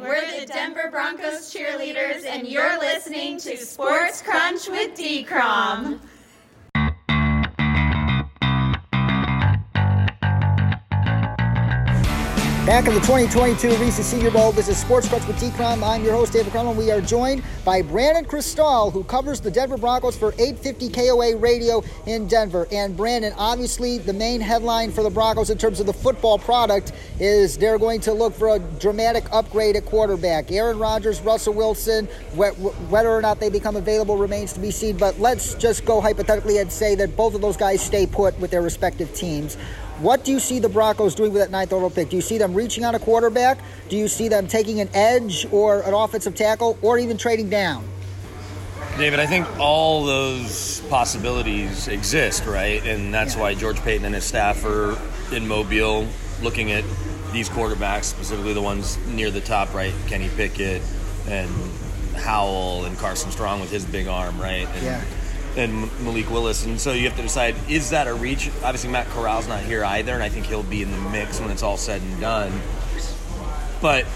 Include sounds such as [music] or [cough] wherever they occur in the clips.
We're the Denver Broncos cheerleaders, and you're listening to Sports Crunch with D. Back in the 2022 Reese's Senior Bowl, this is Sports Crunch with T-Crom. I'm your host, David Crum, we are joined by Brandon Krisztal, who covers the Denver Broncos for 850 KOA Radio in Denver. And Brandon, obviously, the main headline for the Broncos in terms of the football product is they're going to look for a dramatic upgrade at quarterback. Aaron Rodgers, Russell Wilson, whether or not they become available remains to be seen. But let's just go hypothetically and say that both of those guys stay put with their respective teams. What do you see the Broncos doing with that ninth overall pick? Do you see them reaching on a quarterback? Do you see them taking an edge or an offensive tackle or even trading down? David, I think all those possibilities exist, right? And that's yeah. why George Paton and his staff are in Mobile looking at these quarterbacks, specifically the ones near the top, right? Kenny Pickett and Howell and Carson Strong with his big arm, right? And yeah and Malik Willis. And so you have to decide is that a reach? Obviously, Matt Corral's not here either, and I think he'll be in the mix when it's all said and done. But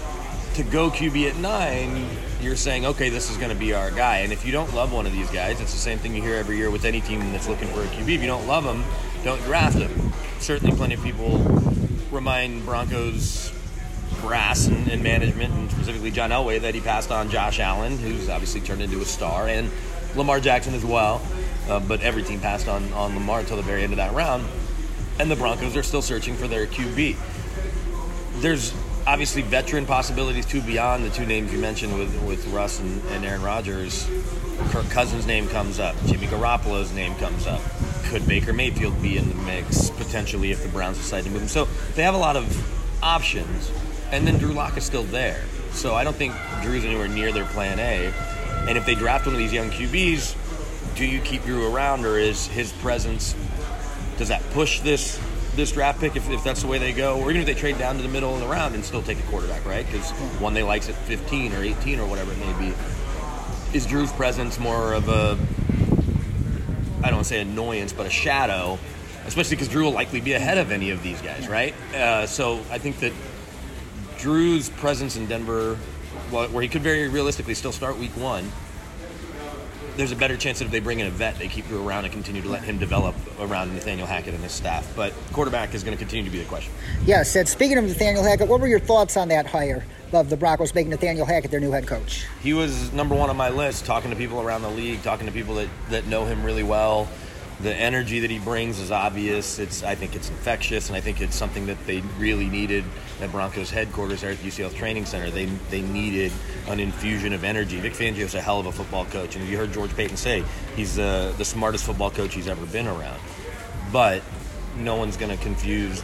to go QB at nine, you're saying, okay, this is going to be our guy. And if you don't love one of these guys, it's the same thing you hear every year with any team that's looking for a QB. If you don't love them, don't draft them. Certainly, plenty of people remind Broncos brass and, and management, and specifically John Elway, that he passed on Josh Allen, who's obviously turned into a star, and Lamar Jackson as well. Uh, but every team passed on, on Lamar until the very end of that round. And the Broncos are still searching for their QB. There's obviously veteran possibilities too beyond the two names you mentioned with, with Russ and, and Aaron Rodgers. Kirk Cousins' name comes up. Jimmy Garoppolo's name comes up. Could Baker Mayfield be in the mix potentially if the Browns decide to move him? So they have a lot of options. And then Drew Lock is still there. So I don't think Drew's anywhere near their plan A. And if they draft one of these young QBs, do you keep Drew around, or is his presence does that push this this draft pick if, if that's the way they go, or even if they trade down to the middle of the round and still take a quarterback, right? Because one they likes at 15 or 18 or whatever it may be. Is Drew's presence more of a I don't want to say annoyance, but a shadow, especially because Drew will likely be ahead of any of these guys, right? Uh, so I think that Drew's presence in Denver where he could very realistically still start week one, there's a better chance that if they bring in a vet, they keep you around and continue to let him develop around Nathaniel Hackett and his staff. But quarterback is going to continue to be the question. Yes, and speaking of Nathaniel Hackett, what were your thoughts on that hire of the Broncos making Nathaniel Hackett their new head coach? He was number one on my list, talking to people around the league, talking to people that, that know him really well the energy that he brings is obvious. It's I think it's infectious, and I think it's something that they really needed at Broncos headquarters there at the UCHealth Training Center. They they needed an infusion of energy. Vic Fangio's a hell of a football coach, and you heard George Paton say he's uh, the smartest football coach he's ever been around. But no one's going to confuse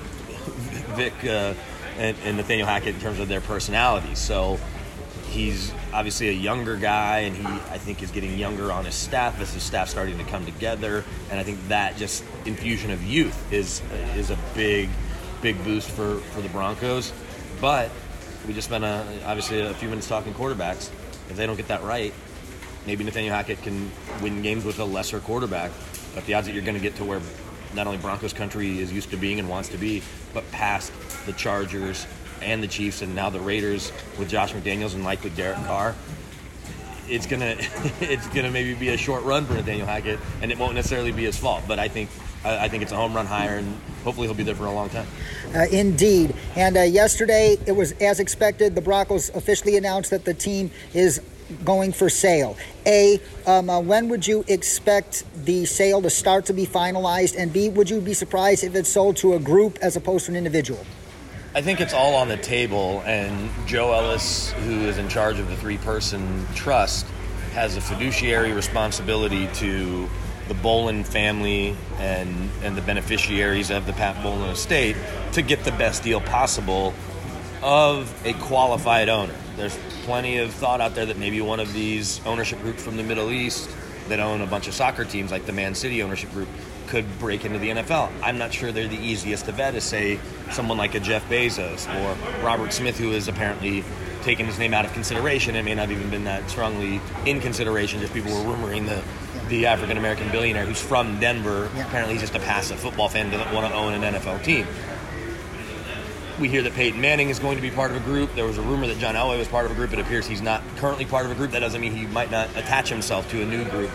Vic uh, and, and Nathaniel Hackett in terms of their personalities. So he's obviously a younger guy, and he I think is getting younger on his staff as his staff starting to come together. And I think that just infusion of youth is is a big big boost for for the Broncos. But we just spent a, obviously a few minutes talking quarterbacks. If they don't get that right, maybe Nathaniel Hackett can win games with a lesser quarterback. But the odds that you're going to get to where not only Broncos country is used to being and wants to be, but past the Chargers and the Chiefs, and now the Raiders with Josh McDaniels and likely Derek Carr. It's gonna, [laughs] it's gonna maybe be a short run for Nathaniel Hackett, and it won't necessarily be his fault. But I think, I think it's a home run hire, and hopefully he'll be there for a long time. Uh, indeed. And uh, yesterday, it was as expected. The Broncos officially announced that the team is going for sale. A, um, uh, when would you expect the sale to start to be finalized? And B, would you be surprised if it's sold to a group as opposed to an individual? I think it's all on the table, and Joe Ellis, who is in charge of the three person trust, has a fiduciary responsibility to the Bowlen family and, and the beneficiaries of the Pat Bowlen estate to get the best deal possible of a qualified owner. There's plenty of thought out there that maybe one of these ownership groups from the Middle East that own a bunch of soccer teams, like the Man City ownership group, could break into the NFL. I'm not sure they're the easiest to vet as, say, someone like a Jeff Bezos or Robert Smith, who has apparently taken his name out of consideration. It may not have even been that strongly in consideration. Just people were rumoring the the African American billionaire who's from Denver. Yeah. Apparently, he's just a passive football fan, doesn't want to own an NFL team. we hear that Peyton Manning is going to be part of a group. There was a rumor that John Elway was part of a group. It appears he's not currently part of a group. That doesn't mean he might not attach himself to a new group.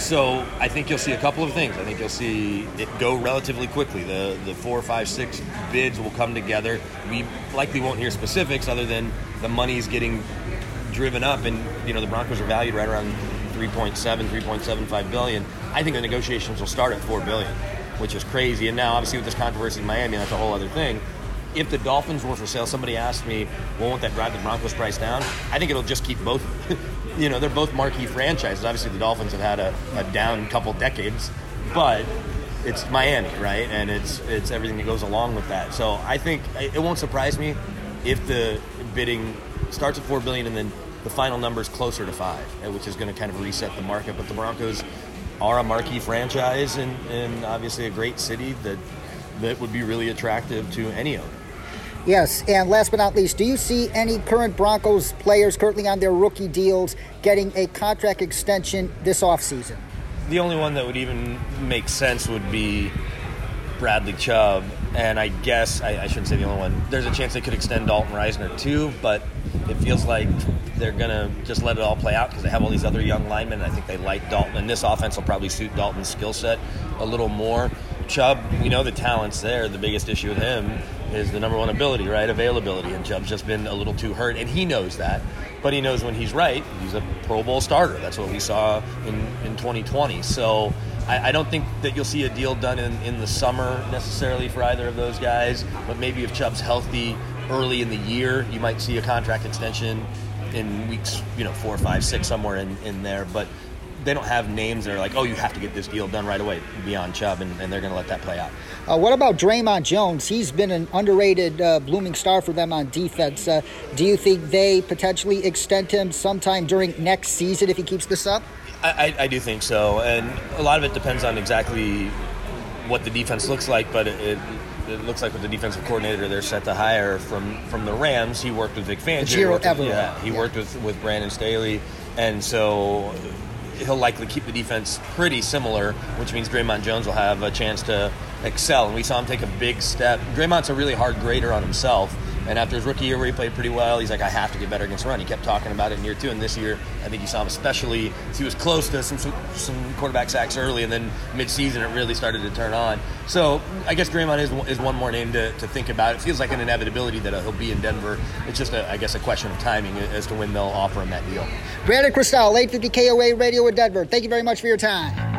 So I think you'll see a couple of things. I think you'll see it go relatively quickly. The the four, five, six bids will come together. We likely won't hear specifics other than the money's getting driven up, and you know the Broncos are valued right around 3.7, 3.75 billion. I think the negotiations will start at four billion, which is crazy. And now, obviously, with this controversy in Miami, that's a whole other thing. If the Dolphins were for sale, somebody asked me, well, won't that drive the Broncos price down? I think it'll just keep both [laughs] you know, they're both marquee franchises. Obviously, the Dolphins have had a, a down couple decades, but it's Miami, right? And it's it's everything that goes along with that. So I think it won't surprise me if the bidding starts at four billion and then the final number is closer to five, eh, which is going to kind of reset the market. But the Broncos are a marquee franchise and, and obviously a great city that that would be really attractive to any owner. Yes, and last but not least, do you see any current Broncos players currently on their rookie deals getting a contract extension this offseason? The only one that would even make sense would be Bradley Chubb, and I guess I, I, shouldn't say the only one. There's a chance they could extend Dalton Risner too, but it feels like they're gonna just let it all play out because they have all these other young linemen. And I think they like Dalton, and this offense will probably suit Dalton's skill set a little more. Chubb, we know the talent's there. The biggest issue with him is the number one ability, right? Availability. And Chubb's just been a little too hurt, and he knows that. But he knows when he's right, he's a Pro Bowl starter. That's what we saw in, in 2020. So I, I don't think that you'll see a deal done in, in the summer necessarily for either of those guys. But maybe if Chubb's healthy early in the year, you might see a contract extension in weeks, you know, four, five, six, somewhere in, in there. But they don't have names that are like, oh, you have to get this deal done right away beyond Chubb, and, and they're going to let that play out. Uh, what about Dre'Mont Jones? He's been an underrated uh, blooming star for them on defense. Uh, do you think they potentially extend him sometime during next season if he keeps this up? I, I, I do think so, and a lot of it depends on exactly what the defense looks like, but it, it looks like with the defensive coordinator they're set to hire from from the Rams. He worked with Vic Fangio. yeah, he yeah. worked with with Brandon Staley, and so he'll likely keep the defense pretty similar, which means Dre'Mont Jones will have a chance to excel. And we saw him take a big step. Dre'Mont's a really hard grader on himself. And after his rookie year where he played pretty well, he's like, I have to get better against the run. He kept talking about it in year two. And this year, I think you saw him especially, he was close to some, some quarterback sacks early, and then mid-season it really started to turn on. So I guess Dre'Mont is, is one more name to, to think about. It feels like an inevitability that uh, he'll be in Denver. It's just, a, I guess, a question of timing as to when they'll offer him that deal. Brandon Krisztal, 850 KOA Radio in Denver. Thank you very much for your time.